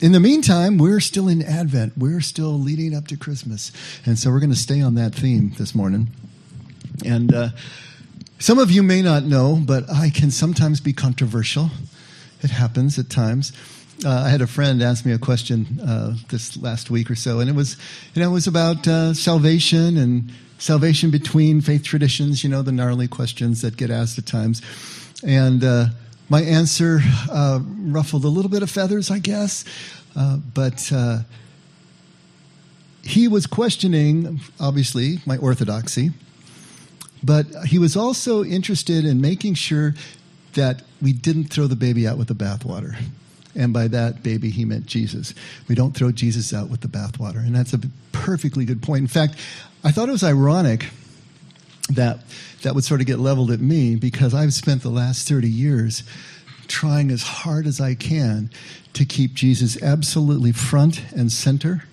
in the meantime, we're still in Advent. We're still leading up to Christmas. And so we're going to stay on that theme this morning. And uh, some of you may not know, but I can sometimes be controversial. It happens at times. Uh, I had a friend ask me a question uh, this last week or so, and it was, you know, it was about uh, salvation and salvation between faith traditions. You know, the gnarly questions that get asked at times. And uh, my answer uh, ruffled a little bit of feathers, I guess. Uh, but uh, he was questioning, obviously, my orthodoxy. But he was also interested in making sure that we didn't throw the baby out with the bathwater. And by that baby, he meant Jesus. We don't throw Jesus out with the bathwater. And that's a perfectly good point. In fact, I thought it was ironic that that would sort of get leveled at me because I've spent the last 30 years trying as hard as I can to keep Jesus absolutely front and center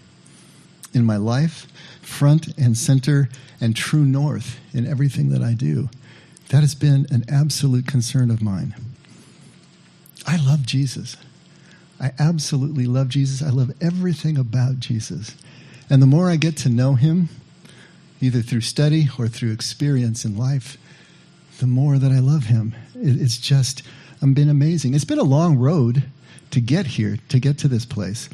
in my life, front and center and true north in everything that I do. That has been an absolute concern of mine. I love Jesus. I absolutely love Jesus. I love everything about Jesus. And the more I get to know him, either through study or through experience in life, the more that I love him. It's just um, been amazing. It's been a long road to get here, to get to this place,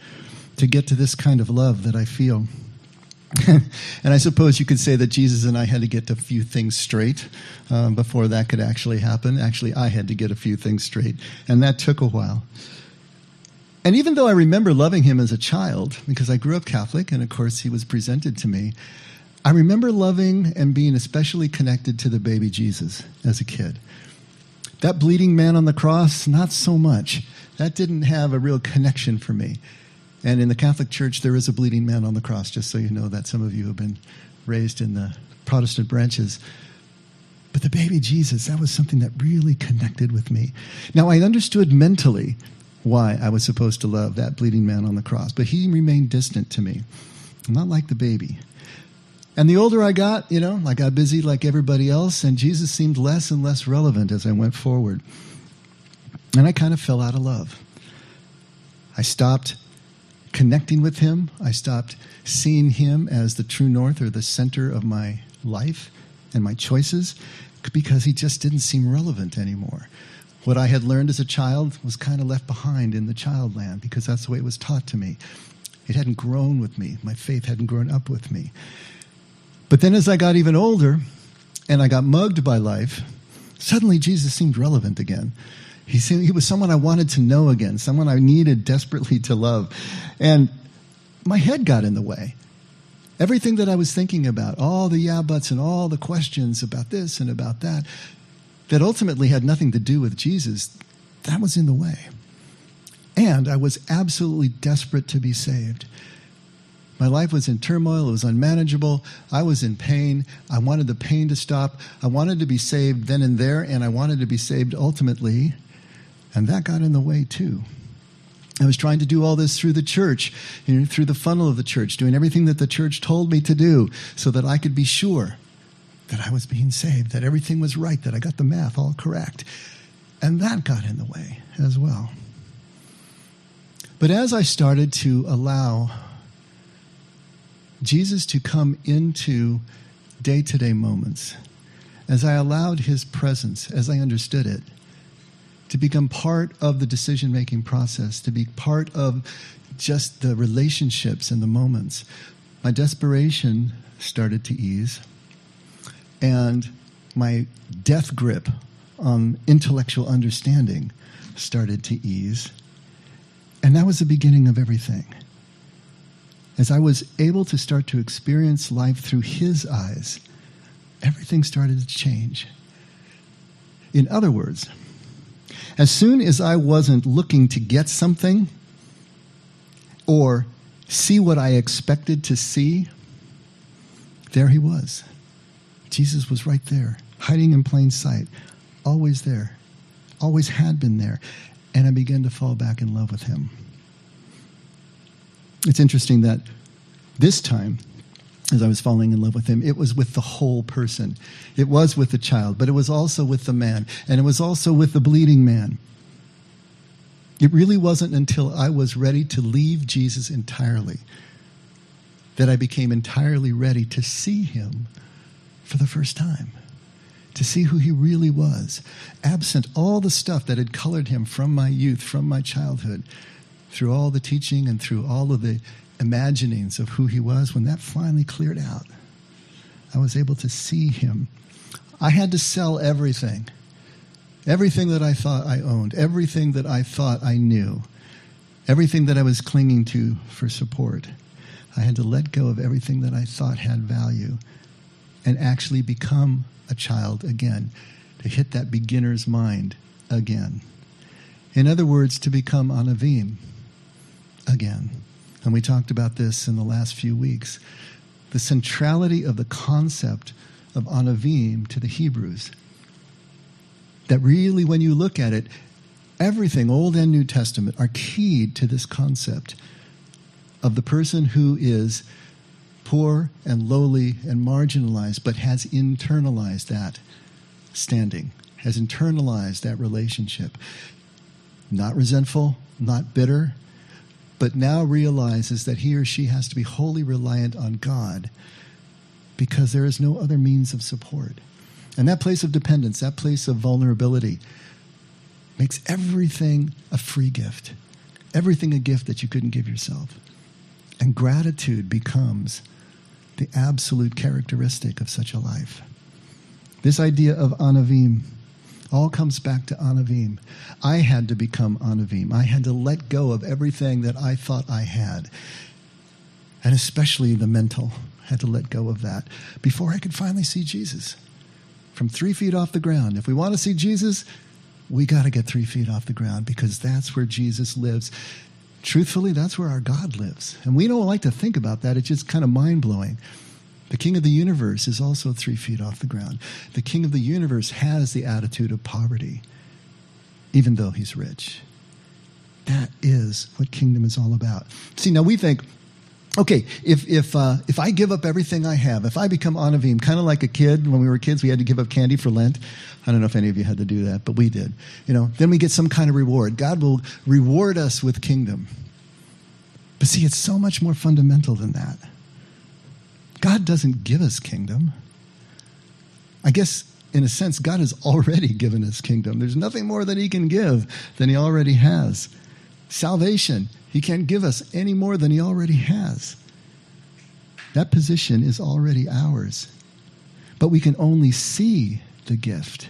to get to this kind of love that I feel. and I suppose you could say that Jesus and I had to get a few things straight um, before that could actually happen. Actually, I had to get a few things straight, and that took a while. And even though I remember loving him as a child, because I grew up Catholic, and of course he was presented to me, I remember loving and being especially connected to the baby Jesus as a kid. That bleeding man on the cross, not so much. That didn't have a real connection for me. And in the Catholic Church, there is a bleeding man on the cross, just so you know that some of you have been raised in the Protestant branches. But the baby Jesus, that was something that really connected with me. Now, I understood mentally why I was supposed to love that bleeding man on the cross, but he remained distant to me. not like the baby. And the older I got, you know, I got busy like everybody else, and Jesus seemed less and less relevant as I went forward. And I kind of fell out of love. I stopped connecting with him. I stopped seeing him as the true north or the center of my life and my choices because he just didn't seem relevant anymore. What I had learned as a child was kind of left behind in the child land because that's the way it was taught to me. It hadn't grown with me. My faith hadn't grown up with me. But then as I got even older and I got mugged by life, suddenly Jesus seemed relevant again. He, seemed, he was someone I wanted to know again, someone I needed desperately to love. And my head got in the way. Everything that I was thinking about, all the yeah buts and all the questions about this and about that, that ultimately had nothing to do with Jesus, that was in the way. And I was absolutely desperate to be saved. My life was in turmoil. It was unmanageable. I was in pain. I wanted the pain to stop. I wanted to be saved then and there, and I wanted to be saved ultimately. And that got in the way too. I was trying to do all this through the church, you know, through the funnel of the church, doing everything that the church told me to do so that I could be sure that I was being saved, that everything was right, that I got the math all correct. And that got in the way as well. But as I started to allow Jesus to come into day to day moments, as I allowed his presence, as I understood it, to become part of the decision making process, to be part of just the relationships and the moments, my desperation started to ease. And my death grip on intellectual understanding started to ease. And that was the beginning of everything as I was able to start to experience life through his eyes, everything started to change. In other words, as soon as I wasn't looking to get something or see what I expected to see, there he was. Jesus was right there, hiding in plain sight, always there, always had been there. And I began to fall back in love with him. It's interesting that this time, as I was falling in love with him, it was with the whole person. It was with the child, but it was also with the man, and it was also with the bleeding man. It really wasn't until I was ready to leave Jesus entirely that I became entirely ready to see him for the first time, to see who he really was, absent all the stuff that had colored him from my youth, from my childhood, through all the teaching and through all of the imaginings of who he was. When that finally cleared out, I was able to see him. I had to sell everything. Everything that I thought I owned, everything that I thought I knew, everything that I was clinging to for support. I had to let go of everything that I thought had value and actually become a child again, to hit that beginner's mind again. In other words, to become Anavim again. And we talked about this in the last few weeks. The centrality of the concept of Anavim to the Hebrews. That really, when you look at it, everything, Old and New Testament, are keyed to this concept of the person who is poor and lowly and marginalized, but has internalized that standing, has internalized that relationship. Not resentful, not bitter, but now realizes that he or she has to be wholly reliant on God because there is no other means of support. And that place of dependence, that place of vulnerability, makes everything a free gift, everything a gift that you couldn't give yourself. And gratitude becomes the absolute characteristic of such a life. This idea of Anavim all comes back to Anavim. I had to become Anavim. I had to let go of everything that I thought I had, and especially the mental. I had to let go of that before I could finally see Jesus from three feet off the ground. If we want to see Jesus, we got to get three feet off the ground because that's where Jesus lives. Truthfully, that's where our God lives. And we don't like to think about that. It's just kind of mind blowing. The king of the universe is also three feet off the ground. The king of the universe has the attitude of poverty, even though he's rich. That is what kingdom is all about. See, now we think, okay, if if uh, if I give up everything I have, if I become Anavim, kind of like a kid when we were kids, we had to give up candy for Lent. I don't know if any of you had to do that, but we did. You know, then we get some kind of reward. God will reward us with kingdom. But see, it's so much more fundamental than that. God doesn't give us kingdom. I guess in a sense, God has already given us kingdom. There's nothing more that He can give than He already has. Salvation, he can't give us any more than he already has. That position is already ours. But we can only see the gift.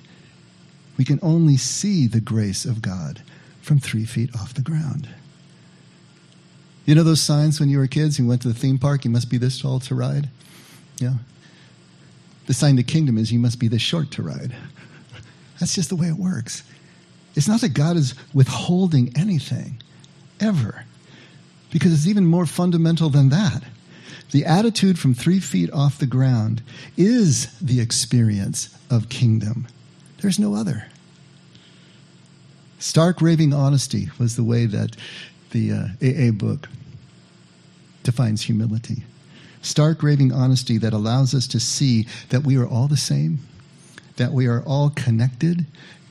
We can only see the grace of God from three feet off the ground. You know those signs when you were kids, you went to the theme park, you must be this tall to ride? Yeah. The sign of the kingdom is you must be this short to ride. That's just the way it works. It's not that God is withholding anything, ever because it's even more fundamental than that. The attitude from three feet off the ground is the experience of kingdom. There's no other. Stark raving honesty was the way that the uh, AA book defines humility. Stark raving honesty that allows us to see that we are all the same, that we are all connected,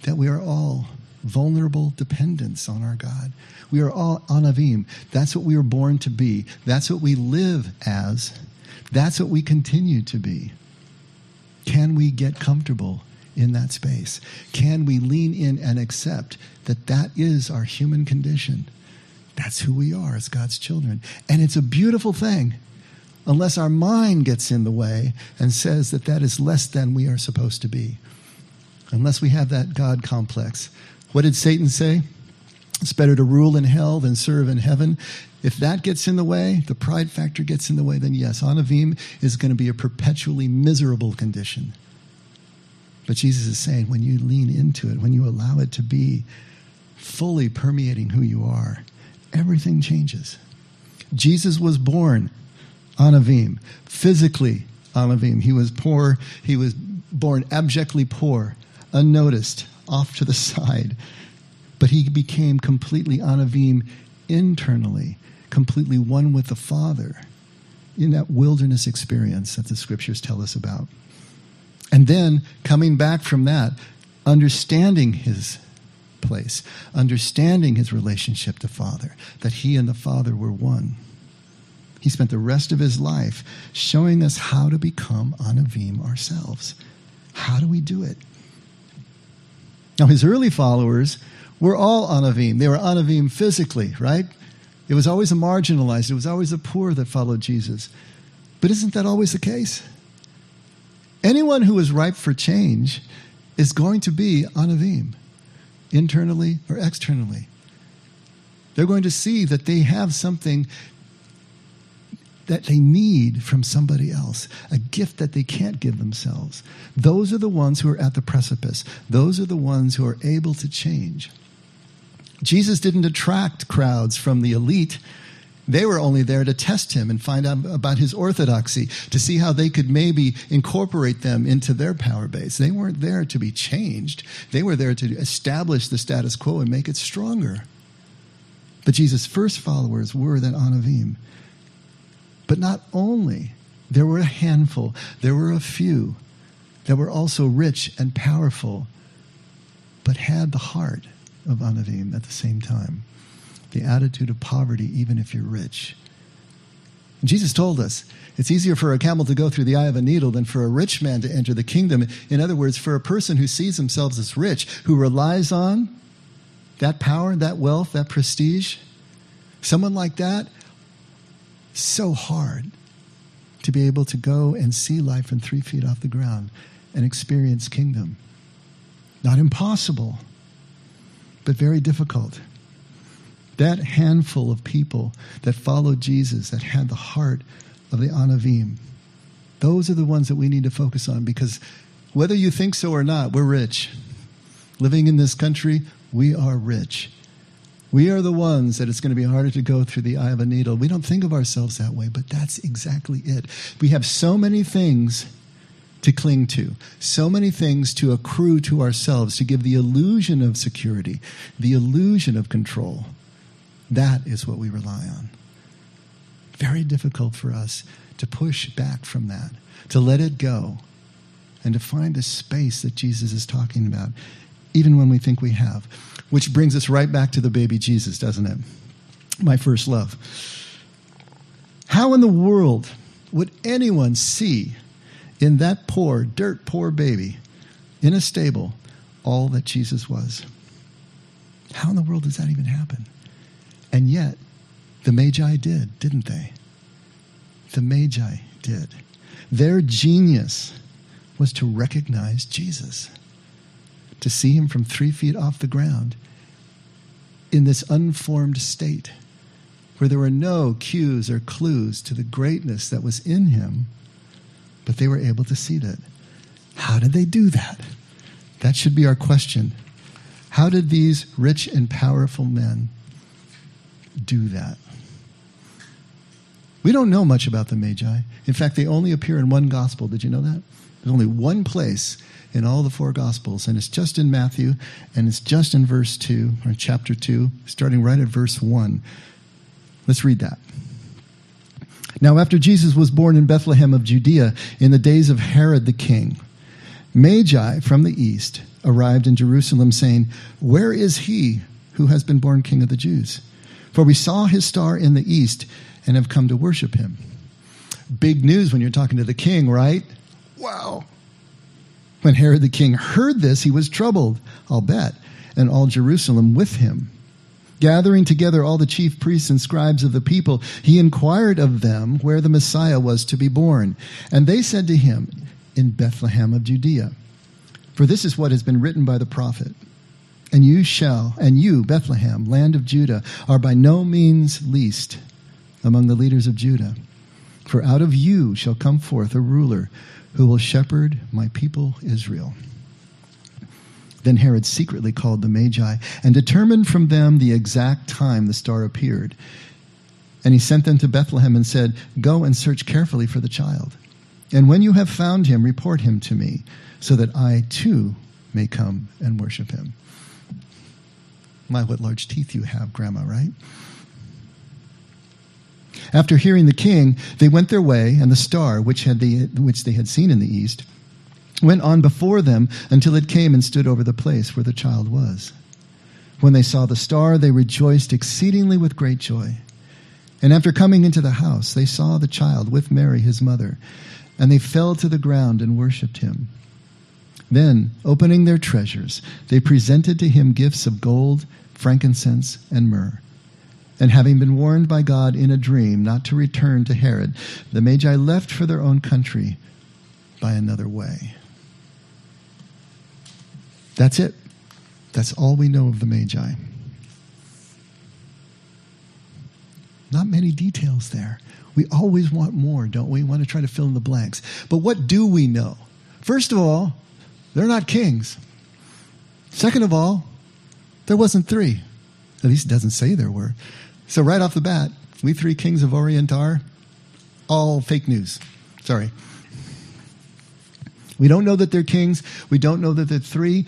that we are all vulnerable dependence on our God. We are all anavim. That's what we were born to be. That's what we live as. That's what we continue to be. Can we get comfortable in that space? Can we lean in and accept that that is our human condition? That's who we are as God's children. And it's a beautiful thing unless our mind gets in the way and says that that is less than we are supposed to be. Unless we have that God complex what did Satan say? It's better to rule in hell than serve in heaven. If that gets in the way, the pride factor gets in the way, then yes, Anavim is going to be a perpetually miserable condition. But Jesus is saying when you lean into it, when you allow it to be fully permeating who you are, everything changes. Jesus was born on Anavim, physically on Anavim. He was poor, he was born abjectly poor, unnoticed, off to the side. But he became completely on Anavim internally, completely one with the Father in that wilderness experience that the scriptures tell us about. And then coming back from that, understanding his place, understanding his relationship to Father, that he and the Father were one. He spent the rest of his life showing us how to become Anavim ourselves. How do we do it? Now, his early followers were all Anavim. They were Anavim physically, right? It was always the marginalized, it was always the poor that followed Jesus. But isn't that always the case? Anyone who is ripe for change is going to be Anavim, internally or externally. They're going to see that they have something that they need from somebody else, a gift that they can't give themselves. Those are the ones who are at the precipice. Those are the ones who are able to change. Jesus didn't attract crowds from the elite. They were only there to test him and find out about his orthodoxy, to see how they could maybe incorporate them into their power base. They weren't there to be changed, they were there to establish the status quo and make it stronger. But Jesus' first followers were that Anavim. But not only, there were a handful, there were a few that were also rich and powerful, but had the heart of Anavim at the same time. The attitude of poverty, even if you're rich. Jesus told us it's easier for a camel to go through the eye of a needle than for a rich man to enter the kingdom. In other words, for a person who sees themselves as rich, who relies on that power, that wealth, that prestige, someone like that so hard to be able to go and see life from three feet off the ground and experience kingdom. Not impossible, but very difficult. That handful of people that followed Jesus, that had the heart of the Anavim, those are the ones that we need to focus on because whether you think so or not, we're rich. Living in this country, we are rich. We are the ones that it's going to be harder to go through the eye of a needle. We don't think of ourselves that way, but that's exactly it. We have so many things to cling to, so many things to accrue to ourselves to give the illusion of security, the illusion of control. That is what we rely on. Very difficult for us to push back from that, to let it go, and to find the space that Jesus is talking about, even when we think we have. Which brings us right back to the baby Jesus, doesn't it? My first love. How in the world would anyone see in that poor, dirt poor baby in a stable all that Jesus was? How in the world does that even happen? And yet, the Magi did, didn't they? The Magi did. Their genius was to recognize Jesus, to see him from three feet off the ground in this unformed state where there were no cues or clues to the greatness that was in him, but they were able to see that. How did they do that? That should be our question. How did these rich and powerful men do that? We don't know much about the Magi. In fact, they only appear in one gospel. Did you know that? There's only one place in all the four Gospels, and it's just in Matthew, and it's just in verse 2, or chapter 2, starting right at verse 1. Let's read that. Now, after Jesus was born in Bethlehem of Judea in the days of Herod the king, Magi from the east arrived in Jerusalem, saying, Where is he who has been born king of the Jews? For we saw his star in the east and have come to worship him. Big news when you're talking to the king, right? Wow. When Herod the king heard this, he was troubled, I'll bet, and all Jerusalem with him. Gathering together all the chief priests and scribes of the people, he inquired of them where the Messiah was to be born. And they said to him, In Bethlehem of Judea. For this is what has been written by the prophet. And you shall, and you, Bethlehem, land of Judah, are by no means least among the leaders of Judah. For out of you shall come forth a ruler who will shepherd my people Israel. Then Herod secretly called the Magi and determined from them the exact time the star appeared. And he sent them to Bethlehem and said, Go and search carefully for the child. And when you have found him, report him to me, so that I too may come and worship him. My, what large teeth you have, Grandma, right? After hearing the king, they went their way, and the star, which, had the, which they had seen in the east, went on before them until it came and stood over the place where the child was. When they saw the star, they rejoiced exceedingly with great joy. And after coming into the house, they saw the child with Mary, his mother, and they fell to the ground and worshipped him. Then, opening their treasures, they presented to him gifts of gold, frankincense, and myrrh. And having been warned by God in a dream not to return to Herod, the Magi left for their own country by another way. That's it. That's all we know of the Magi. Not many details there. We always want more, don't we? we? Want to try to fill in the blanks. But what do we know? First of all, they're not kings. Second of all, there wasn't three. At least it doesn't say there were. So right off the bat, we three kings of Orient are all fake news. Sorry. We don't know that they're kings. We don't know that they're three.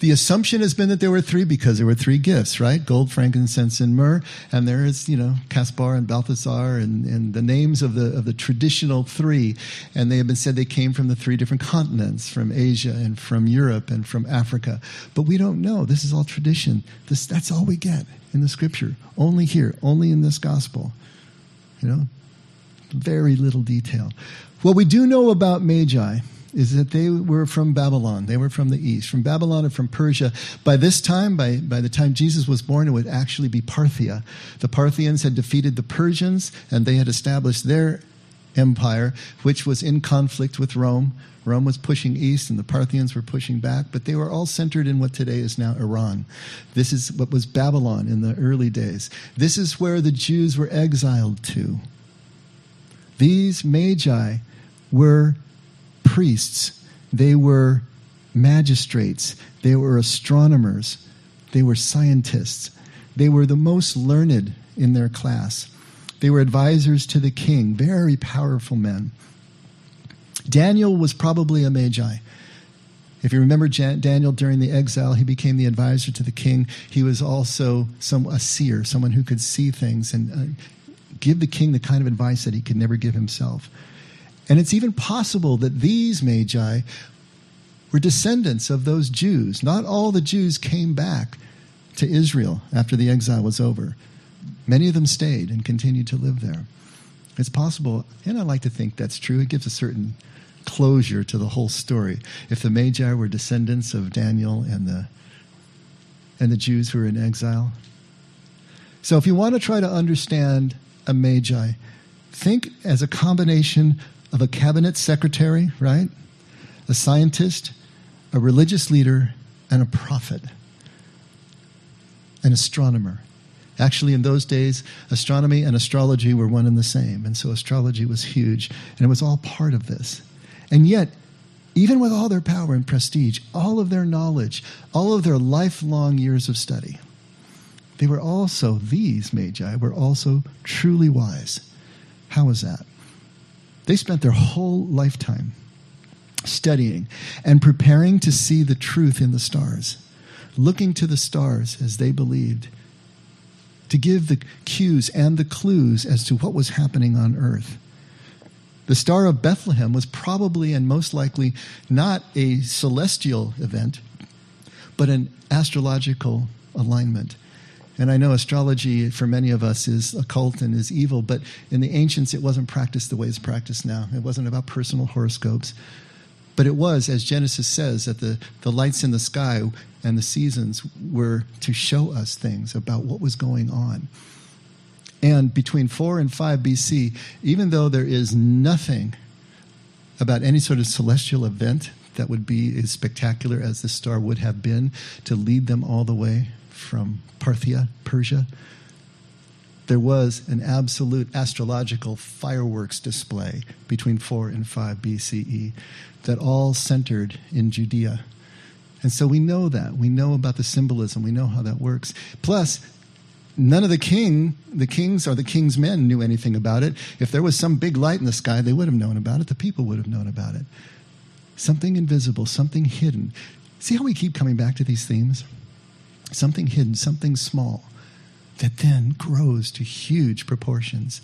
The assumption has been that there were three because there were three gifts, right? Gold, frankincense, and myrrh. And there is, you know, Caspar and Balthasar and, and the names of the, of the traditional three. And they have been said they came from the three different continents, from Asia and from Europe and from Africa. But we don't know. This is all tradition. This, that's all we get in the scripture. Only here, only in this gospel. You know, very little detail. What we do know about Magi is that they were from Babylon. They were from the east, from Babylon and from Persia. By this time, by, by the time Jesus was born, it would actually be Parthia. The Parthians had defeated the Persians, and they had established their empire, which was in conflict with Rome. Rome was pushing east and the Parthians were pushing back, but they were all centered in what today is now Iran. This is what was Babylon in the early days. This is where the Jews were exiled to. These magi were priests, they were magistrates, they were astronomers, they were scientists, they were the most learned in their class. They were advisors to the king, very powerful men. Daniel was probably a magi. If you remember Jan- Daniel during the exile, he became the advisor to the king. He was also some a seer, someone who could see things and uh, give the king the kind of advice that he could never give himself. And it's even possible that these magi were descendants of those Jews. Not all the Jews came back to Israel after the exile was over. Many of them stayed and continued to live there. It's possible, and I like to think that's true. It gives a certain closure to the whole story. If the Magi were descendants of Daniel and the and the Jews who were in exile. So if you want to try to understand a Magi, think as a combination of a cabinet secretary, right? A scientist, a religious leader, and a prophet, an astronomer. Actually, in those days, astronomy and astrology were one and the same. And so astrology was huge, and it was all part of this. And yet, even with all their power and prestige, all of their knowledge, all of their lifelong years of study, they were also, these magi were also truly wise. How was that? They spent their whole lifetime studying and preparing to see the truth in the stars, looking to the stars as they believed, to give the cues and the clues as to what was happening on earth. The Star of Bethlehem was probably and most likely not a celestial event, but an astrological alignment. And I know astrology for many of us is occult and is evil, but in the ancients it wasn't practiced the way it's practiced now. It wasn't about personal horoscopes. But it was, as Genesis says, that the, the lights in the sky and the seasons were to show us things about what was going on. And between 4 and 5 BC, even though there is nothing about any sort of celestial event that would be as spectacular as the star would have been to lead them all the way from Parthia, Persia, there was an absolute astrological fireworks display between 4 and 5 BCE that all centered in Judea. And so we know that. We know about the symbolism. We know how that works. Plus, none of the king, the kings or the king's men knew anything about it. If there was some big light in the sky, they would have known about it. The people would have known about it. Something invisible, something hidden. See how we keep coming back to these themes? Something hidden, something small, that then grows to huge proportions.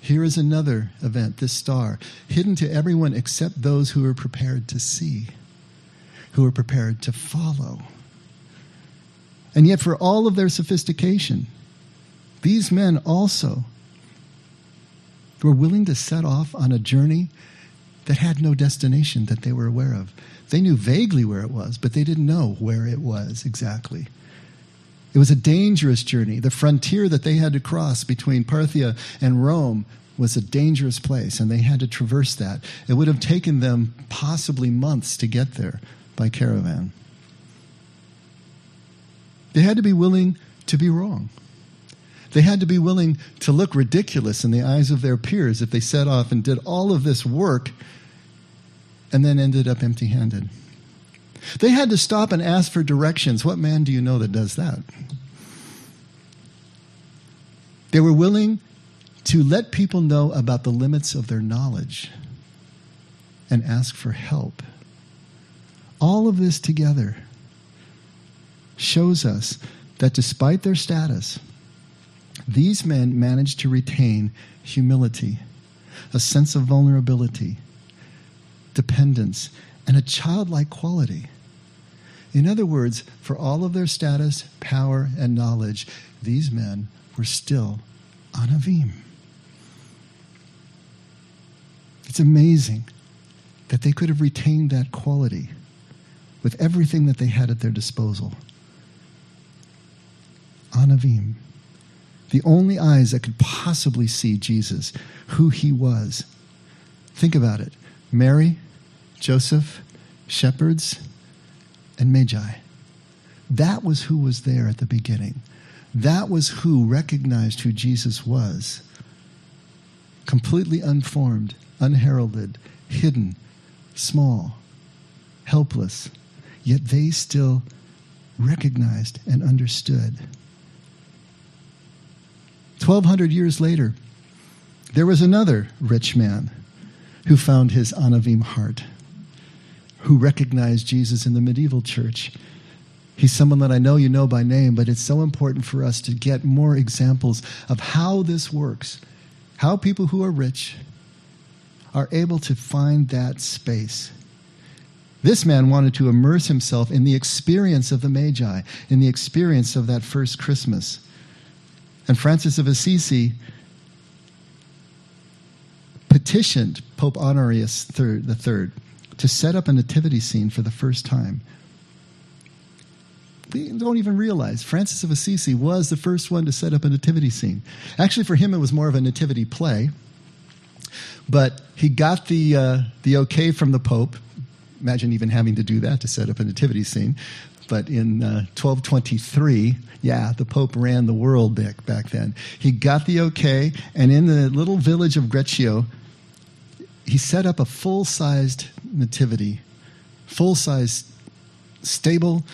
Here is another event, this star, hidden to everyone except those who are prepared to see, who are prepared to follow. And yet, for all of their sophistication, these men also were willing to set off on a journey that had no destination that they were aware of. They knew vaguely where it was, but they didn't know where it was exactly. It was a dangerous journey. The frontier that they had to cross between Parthia and Rome was a dangerous place, and they had to traverse that. It would have taken them possibly months to get there by caravan. They had to be willing to be wrong. They had to be willing to look ridiculous in the eyes of their peers if they set off and did all of this work and then ended up empty handed. They had to stop and ask for directions. What man do you know that does that? They were willing to let people know about the limits of their knowledge and ask for help. All of this together shows us that despite their status, these men managed to retain humility, a sense of vulnerability, dependence, and a childlike quality. In other words, for all of their status, power, and knowledge, these men were still anavim. It's amazing that they could have retained that quality with everything that they had at their disposal. Anavim, the only eyes that could possibly see Jesus, who he was. Think about it Mary, Joseph, shepherds, and Magi. That was who was there at the beginning. That was who recognized who Jesus was. Completely unformed, unheralded, hidden, small, helpless, yet they still recognized and understood. 1200 years later, there was another rich man who found his Anavim heart, who recognized Jesus in the medieval church. He's someone that I know you know by name, but it's so important for us to get more examples of how this works, how people who are rich are able to find that space. This man wanted to immerse himself in the experience of the Magi, in the experience of that first Christmas. And Francis of Assisi petitioned Pope Honorius III to set up a nativity scene for the first time. We don't even realize Francis of Assisi was the first one to set up a nativity scene. Actually, for him, it was more of a nativity play. But he got the, uh, the okay from the Pope. Imagine even having to do that to set up a nativity scene. But in uh, 1223, yeah, the Pope ran the world back, back then. He got the okay, and in the little village of Greccio, he set up a full sized nativity, full sized stable,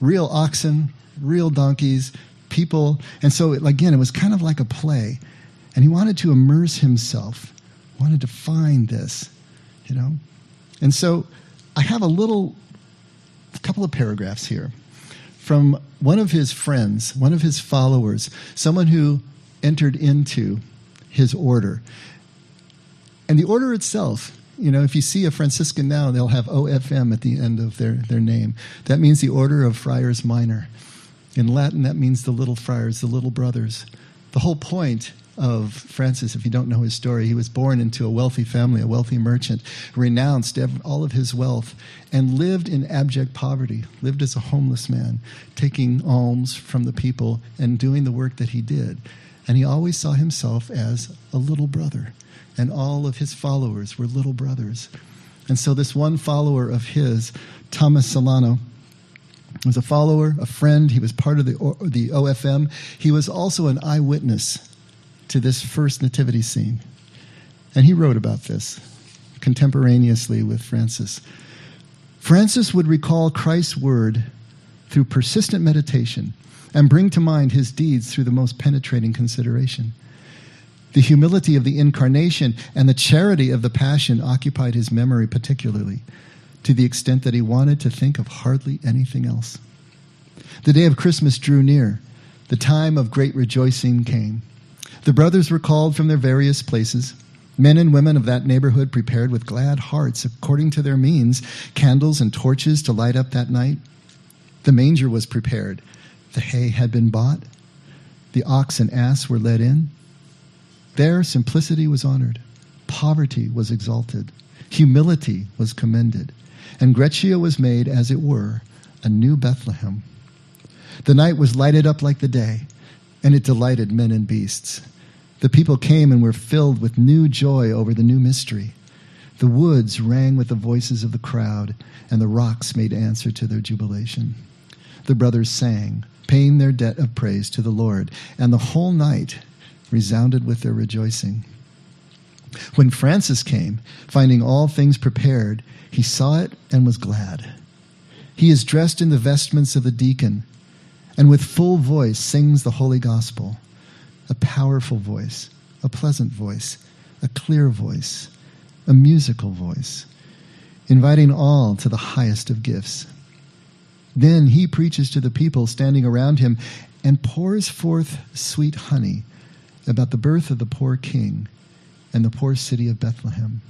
real oxen, real donkeys, people. And so, again, it was kind of like a play. And he wanted to immerse himself, wanted to find this, you know. And so I have a little, a couple of paragraphs here from one of his friends, one of his followers, someone who entered into his order. And the order itself, you know, if you see a Franciscan now, they'll have OFM at the end of their, their name. That means the Order of Friars Minor. In Latin, that means the little friars, the little brothers. The whole point of Francis, if you don't know his story, he was born into a wealthy family, a wealthy merchant, renounced all of his wealth, and lived in abject poverty, lived as a homeless man, taking alms from the people and doing the work that he did. And he always saw himself as a little brother and all of his followers were little brothers. And so, this one follower of his, Thomas Celano, was a follower, a friend. He was part of the, the OFM. He was also an eyewitness to this first nativity scene. And he wrote about this contemporaneously with Francis. Francis would recall Christ's word through persistent meditation and bring to mind his deeds through the most penetrating consideration. The humility of the incarnation and the charity of the passion occupied his memory particularly, to the extent that he wanted to think of hardly anything else. The day of Christmas drew near. The time of great rejoicing came. The brothers were called from their various places. Men and women of that neighborhood prepared with glad hearts, according to their means, candles and torches to light up that night. The manger was prepared The hay had been bought, the ox and ass were led in. There, simplicity was honored, poverty was exalted, humility was commended, and Greccio was made, as it were, a new Bethlehem. The night was lighted up like the day, and it delighted men and beasts. The people came and were filled with new joy over the new mystery. The woods rang with the voices of the crowd, and the rocks made answer to their jubilation. The brothers sang, paying their debt of praise to the Lord, and the whole night resounded with their rejoicing. When Francis came, finding all things prepared, he saw it and was glad. He is dressed in the vestments of the deacon, and with full voice sings the holy gospel. A powerful voice, a pleasant voice, a clear voice, a musical voice, inviting all to the highest of gifts. Then he preaches to the people standing around him and pours forth sweet honey about the birth of the poor king and the poor city of Bethlehem.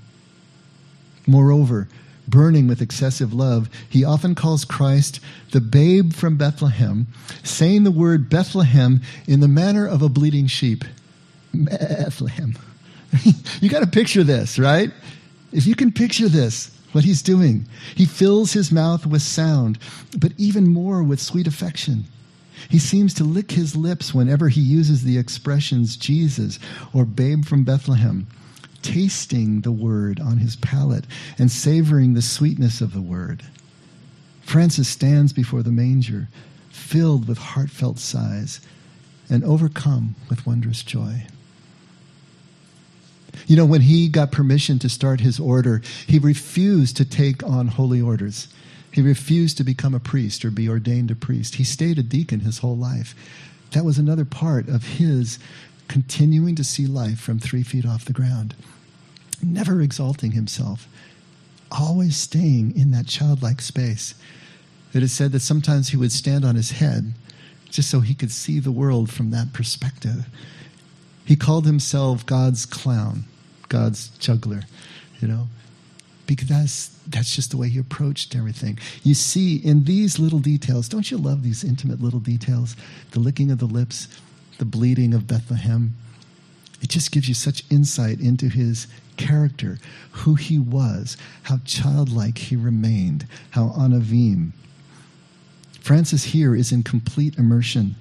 Moreover, burning with excessive love, he often calls Christ the babe from Bethlehem, saying the word Bethlehem in the manner of a bleating sheep. Bethlehem. you got to picture this, right? If you can picture this, what he's doing, he fills his mouth with sound, but even more with sweet affection. He seems to lick his lips whenever he uses the expressions Jesus or babe from Bethlehem, tasting the word on his palate and savoring the sweetness of the word. Francis stands before the manger, filled with heartfelt sighs and overcome with wondrous joy. You know, when he got permission to start his order, he refused to take on holy orders. He refused to become a priest or be ordained a priest. He stayed a deacon his whole life. That was another part of his continuing to see life from three feet off the ground, never exalting himself, always staying in that childlike space. It is said that sometimes he would stand on his head just so he could see the world from that perspective. He called himself God's clown, God's juggler, you know because that's, that's just the way he approached everything. You see, in these little details, don't you love these intimate little details? The licking of the lips, the bleeding of Bethlehem. It just gives you such insight into his character, who he was, how childlike he remained, how anavim. Francis here is in complete immersion,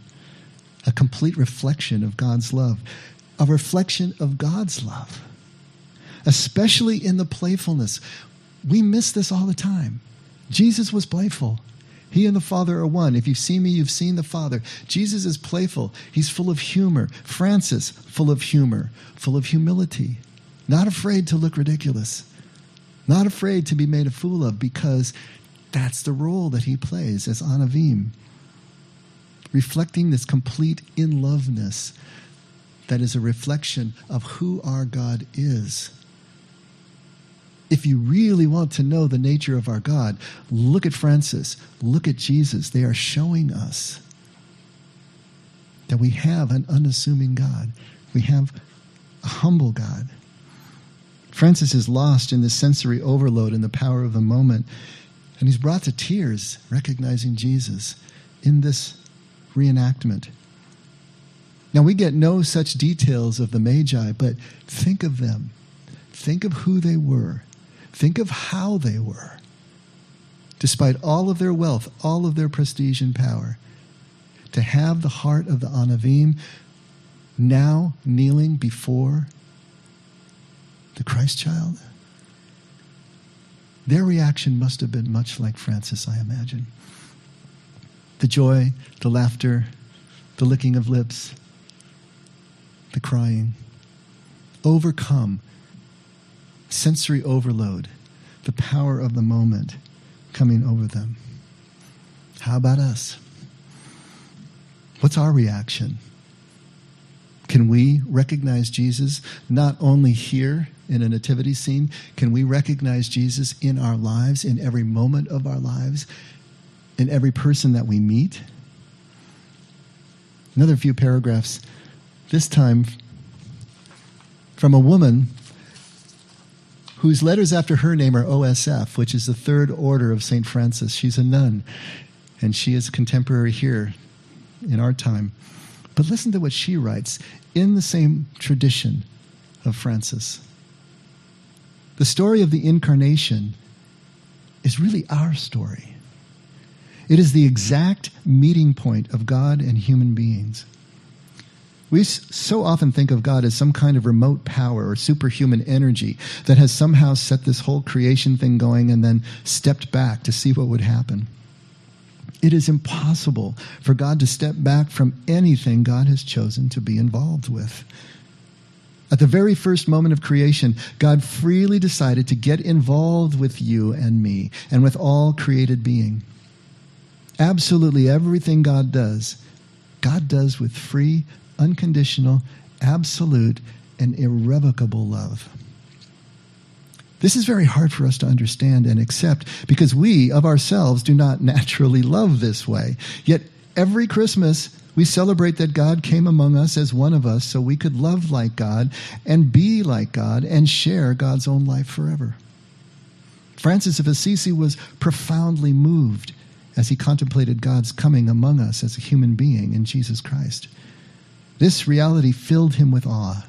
a complete reflection of God's love, a reflection of God's love especially in the playfulness. We miss this all the time. Jesus was playful. He and the Father are one. If you've seen me, you've seen the Father. Jesus is playful. He's full of humor. Francis, full of humor, full of humility, not afraid to look ridiculous, not afraid to be made a fool of because that's the role that he plays as Anavim, reflecting this complete in loveness that is a reflection of who our God is if you really want to know the nature of our God, look at Francis, look at Jesus. They are showing us that we have an unassuming God, we have a humble God. Francis is lost in the sensory overload and the power of the moment, and he's brought to tears recognizing Jesus in this reenactment. Now, we get no such details of the Magi, but think of them. Think of who they were. Think of how they were. Despite all of their wealth, all of their prestige and power, to have the heart of the Anavim now kneeling before the Christ child, their reaction must have been much like Francis, I imagine. The joy, the laughter, the licking of lips, the crying, overcome sensory overload, the power of the moment coming over them. How about us? What's our reaction? Can we recognize Jesus not only here in a nativity scene? Can we recognize Jesus in our lives, in every moment of our lives, in every person that we meet? Another few paragraphs, this time from a woman whose letters after her name are OSF, which is the third order of St. Francis. She's a nun, and she is contemporary here in our time. But listen to what she writes in the same tradition of Francis. The story of the incarnation is really our story. It is the exact meeting point of God and human beings. We so often think of God as some kind of remote power or superhuman energy that has somehow set this whole creation thing going and then stepped back to see what would happen. It is impossible for God to step back from anything God has chosen to be involved with. At the very first moment of creation, God freely decided to get involved with you and me and with all created being. Absolutely everything God does, God does with free, unconditional, absolute, and irrevocable love. This is very hard for us to understand and accept because we of ourselves do not naturally love this way. Yet every Christmas, we celebrate that God came among us as one of us so we could love like God and be like God and share God's own life forever. Francis of Assisi was profoundly moved as he contemplated God's coming among us as a human being in Jesus Christ. This reality filled him with awe.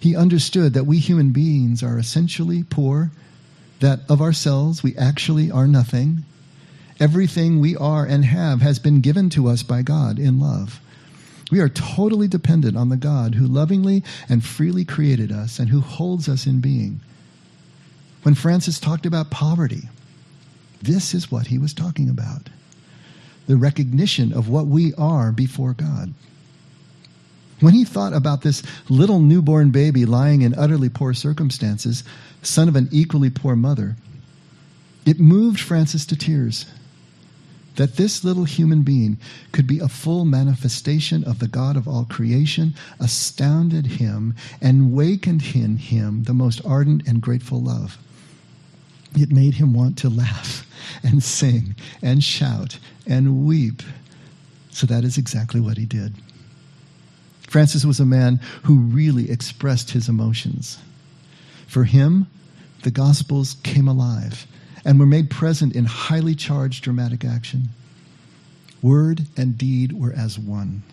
He understood that we human beings are essentially poor, that of ourselves we actually are nothing. Everything we are and have has been given to us by God in love. We are totally dependent on the God who lovingly and freely created us and who holds us in being. When Francis talked about poverty, this is what he was talking about the recognition of what we are before God. When he thought about this little newborn baby lying in utterly poor circumstances, son of an equally poor mother, it moved Francis to tears. That this little human being could be a full manifestation of the God of all creation astounded him and wakened in him the most ardent and grateful love. It made him want to laugh and sing and shout and weep. So that is exactly what he did. Francis was a man who really expressed his emotions. For him, the Gospels came alive and were made present in highly charged dramatic action. Word and deed were as one.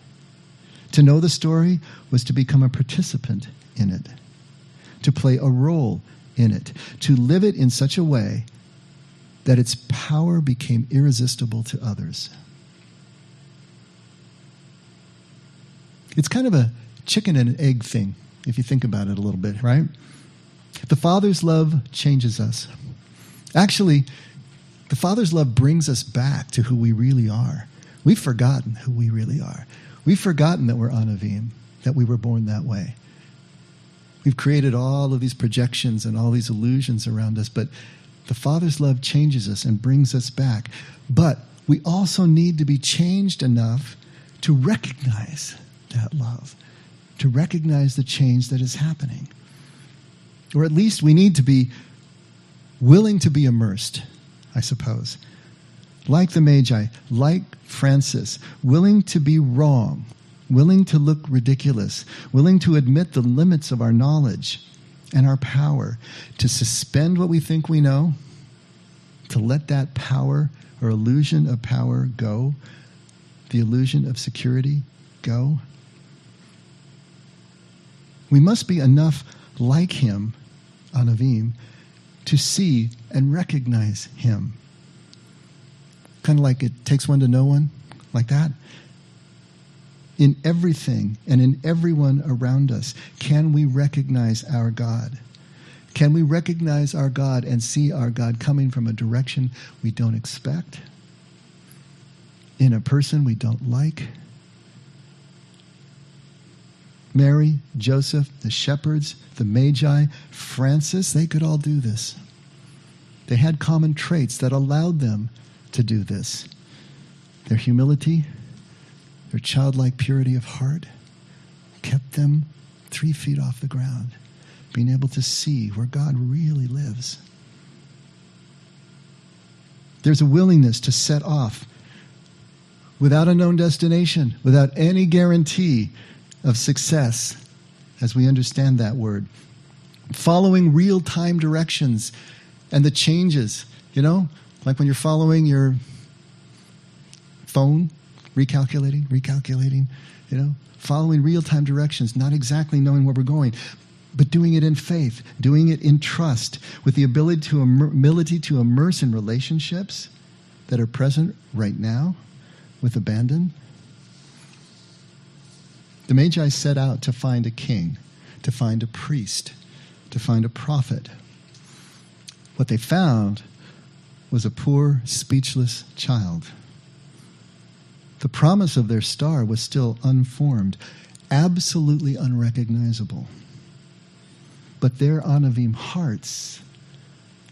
To know the story was to become a participant in it, to play a role in it, to live it in such a way that its power became irresistible to others. It's kind of a chicken and egg thing, if you think about it a little bit, right? The Father's love changes us. Actually, the Father's love brings us back to who we really are. We've forgotten who we really are. We've forgotten that we're Anavim, that we were born that way. We've created all of these projections and all these illusions around us, but the Father's love changes us and brings us back. But we also need to be changed enough to recognize that love, to recognize the change that is happening. Or at least we need to be willing to be immersed, I suppose. Like the Magi, like Francis, willing to be wrong, willing to look ridiculous, willing to admit the limits of our knowledge and our power, to suspend what we think we know, to let that power or illusion of power go, the illusion of security go. We must be enough like him, Anavim, to see and recognize him. Kind of like it takes one to know one, like that. In everything and in everyone around us, can we recognize our God? Can we recognize our God and see our God coming from a direction we don't expect? In a person we don't like? Mary, Joseph, the shepherds, the Magi, Francis, they could all do this. They had common traits that allowed them to do this. Their humility, their childlike purity of heart kept them three feet off the ground, being able to see where God really lives. There's a willingness to set off without a known destination, without any guarantee of success as we understand that word. Following real time directions and the changes, you know, like when you're following your phone recalculating, recalculating, you know, following real time directions, not exactly knowing where we're going, but doing it in faith, doing it in trust, with the ability to, ability to immerse in relationships that are present right now with abandon. The Magi set out to find a king, to find a priest, to find a prophet. What they found was a poor, speechless child. The promise of their star was still unformed, absolutely unrecognizable. But their Anavim hearts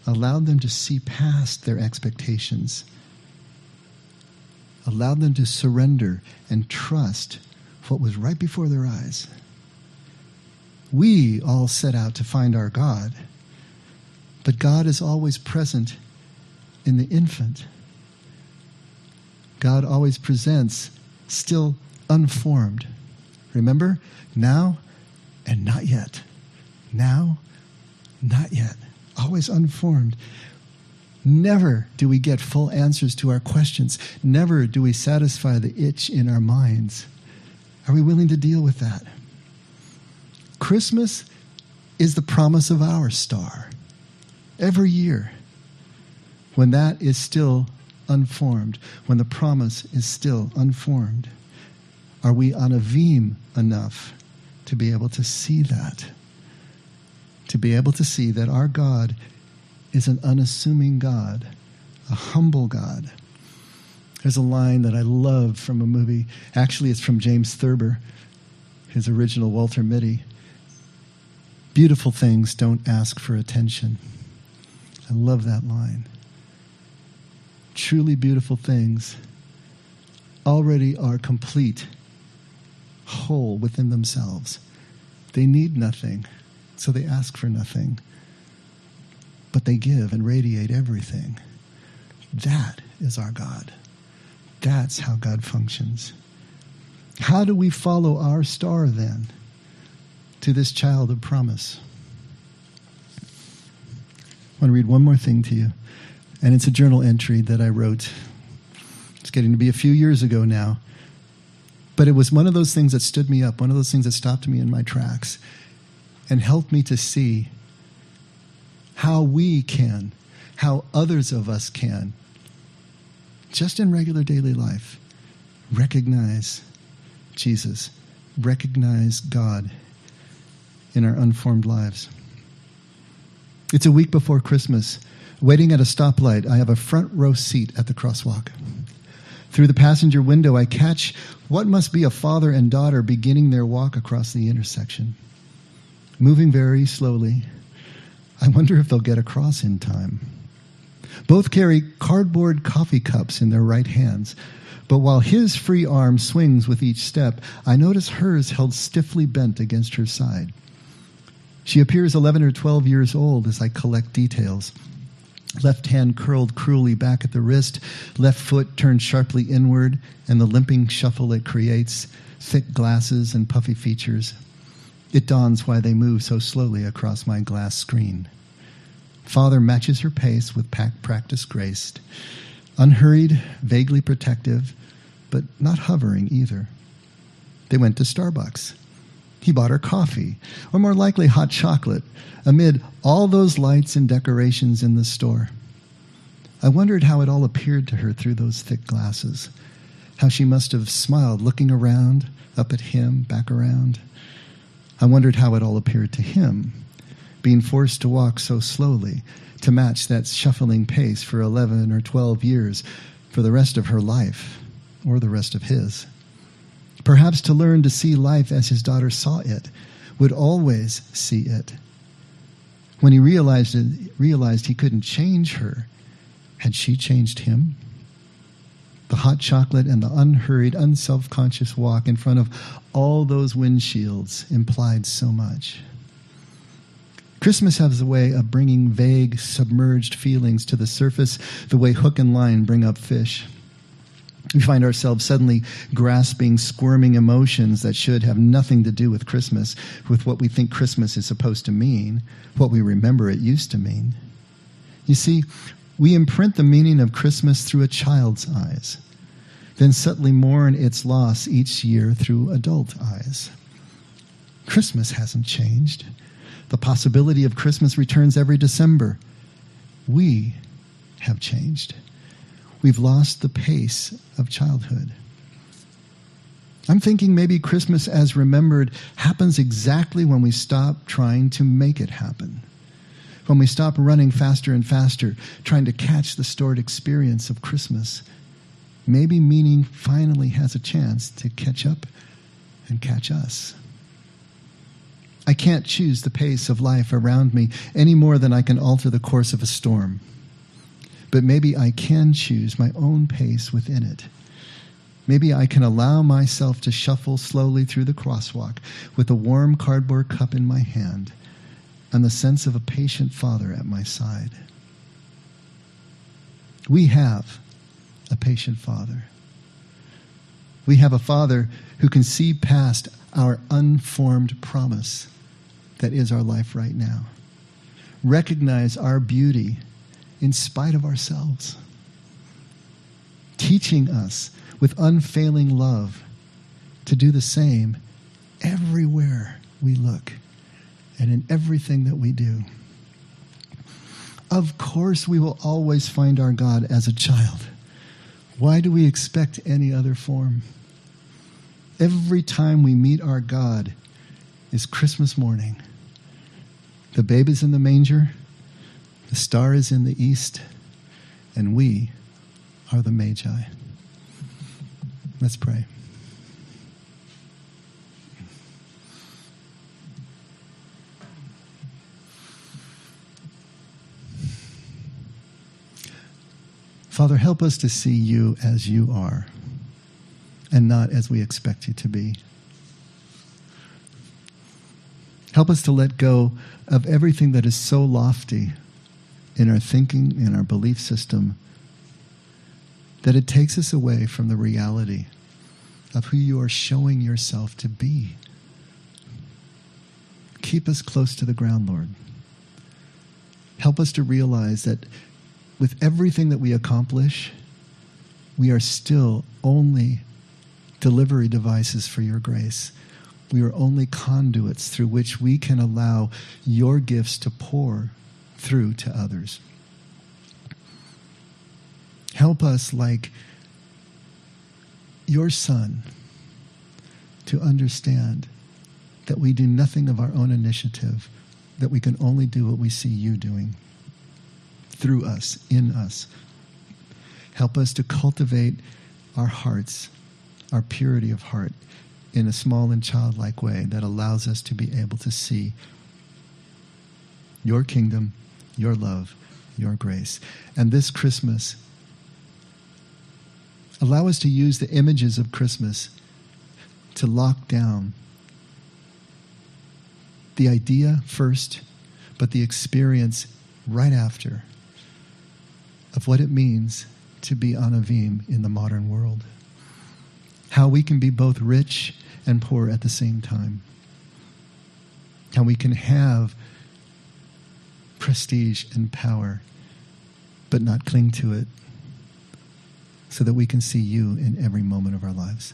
allowed them to see past their expectations, allowed them to surrender and trust what was right before their eyes. We all set out to find our God, but God is always present in the infant. God always presents still unformed. Remember? Now and not yet. Now, not yet. Always unformed. Never do we get full answers to our questions. Never do we satisfy the itch in our minds. Are we willing to deal with that? Christmas is the promise of our star. Every year, when that is still unformed, when the promise is still unformed, are we anavim enough to be able to see that? to be able to see that our God is an unassuming God, a humble God. There's a line that I love from a movie. Actually, it's from James Thurber, his original Walter Mitty. Beautiful things don't ask for attention. I love that line. Truly beautiful things already are complete, whole within themselves. They need nothing so they ask for nothing. But they give and radiate everything. That is our God. That's how God functions. How do we follow our star then to this child of promise? I want to read one more thing to you. And it's a journal entry that I wrote. It's getting to be a few years ago now. But it was one of those things that stood me up, one of those things that stopped me in my tracks and helped me to see how we can, how others of us can, just in regular daily life, recognize Jesus, recognize God in our unformed lives. It's a week before Christmas. Waiting at a stoplight, I have a front row seat at the crosswalk. Through the passenger window, I catch what must be a father and daughter beginning their walk across the intersection moving very slowly. I wonder if they'll get across in time. Both carry cardboard coffee cups in their right hands, but while his free arm swings with each step, I notice hers held stiffly bent against her side. She appears 11 or 12 years old as I collect details. Left hand curled cruelly back at the wrist, left foot turned sharply inward, and the limping shuffle it creates, thick glasses and puffy features. It dawns why they move so slowly across my glass screen. Father matches her pace with practice graced, unhurried, vaguely protective, but not hovering either. They went to Starbucks. He bought her coffee, or more likely hot chocolate, amid all those lights and decorations in the store. I wondered how it all appeared to her through those thick glasses, how she must have smiled looking around, up at him, back around. I wondered how it all appeared to him, being forced to walk so slowly to match that shuffling pace for 11 or 12 years for the rest of her life or the rest of his. Perhaps to learn to see life as his daughter saw it, would always see it. When he realized it, realized he couldn't change her, had she changed him? the hot chocolate and the unhurried, unself conscious walk in front of all those windshields implied so much. Christmas has a way of bringing vague, submerged feelings to the surface, the way hook and line bring up fish. We find ourselves suddenly grasping, squirming emotions that should have nothing to do with Christmas, with what we think Christmas is supposed to mean, what we remember it used to mean. You see, we imprint the meaning of Christmas through a child's eyes. then subtly mourn its loss each year through adult eyes. Christmas hasn't changed. The possibility of Christmas returns every December. We have changed. We've lost the pace of childhood. I'm thinking maybe Christmas as remembered happens exactly when we stop trying to make it happen. When we stop running faster and faster, trying to catch the stored experience of Christmas. Maybe meaning finally has a chance to catch up and catch us. I can't choose the pace of life around me any more than I can alter the course of a storm. But maybe I can choose my own pace within it. Maybe I can allow myself to shuffle slowly through the crosswalk with a warm cardboard cup in my hand and the sense of a patient father at my side. We have a patient father. We have a father who can see past our unformed promise that is our life right now. Recognize our beauty in spite of ourselves. Teaching us with unfailing love to do the same everywhere we look and in everything that we do. Of course, we will always find our God as a child. Why do we expect any other form? Every time we meet our God is Christmas morning. The babe is in the manger, the star is in the east, and we are the Magi. Let's pray. Father, help us to see you as you are and not as we expect you to be. Help us to let go of everything that is so lofty in our thinking, in our belief system, that it takes us away from the reality of who you are showing yourself to be. Keep us close to the ground, Lord. Help us to realize that with everything that we accomplish, we are still only delivery devices for your grace. We are only conduits through which we can allow your gifts to pour through to others. Help us, like your Son, to understand that we do nothing of our own initiative, that we can only do what we see you doing through us, in us. Help us to cultivate our hearts, our purity of heart, in a small and childlike way that allows us to be able to see your kingdom, your love, your grace. And this Christmas, Allow us to use the images of Christmas to lock down the idea first, but the experience right after of what it means to be Anavim in the modern world. How we can be both rich and poor at the same time. How we can have prestige and power, but not cling to it so that we can see you in every moment of our lives.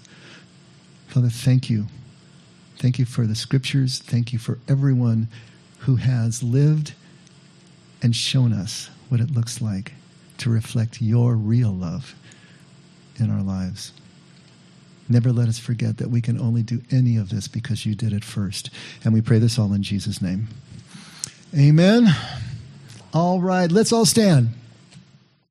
Father, thank you. Thank you for the scriptures. Thank you for everyone who has lived and shown us what it looks like to reflect your real love in our lives. Never let us forget that we can only do any of this because you did it first. And we pray this all in Jesus' name. Amen. All right, let's all stand.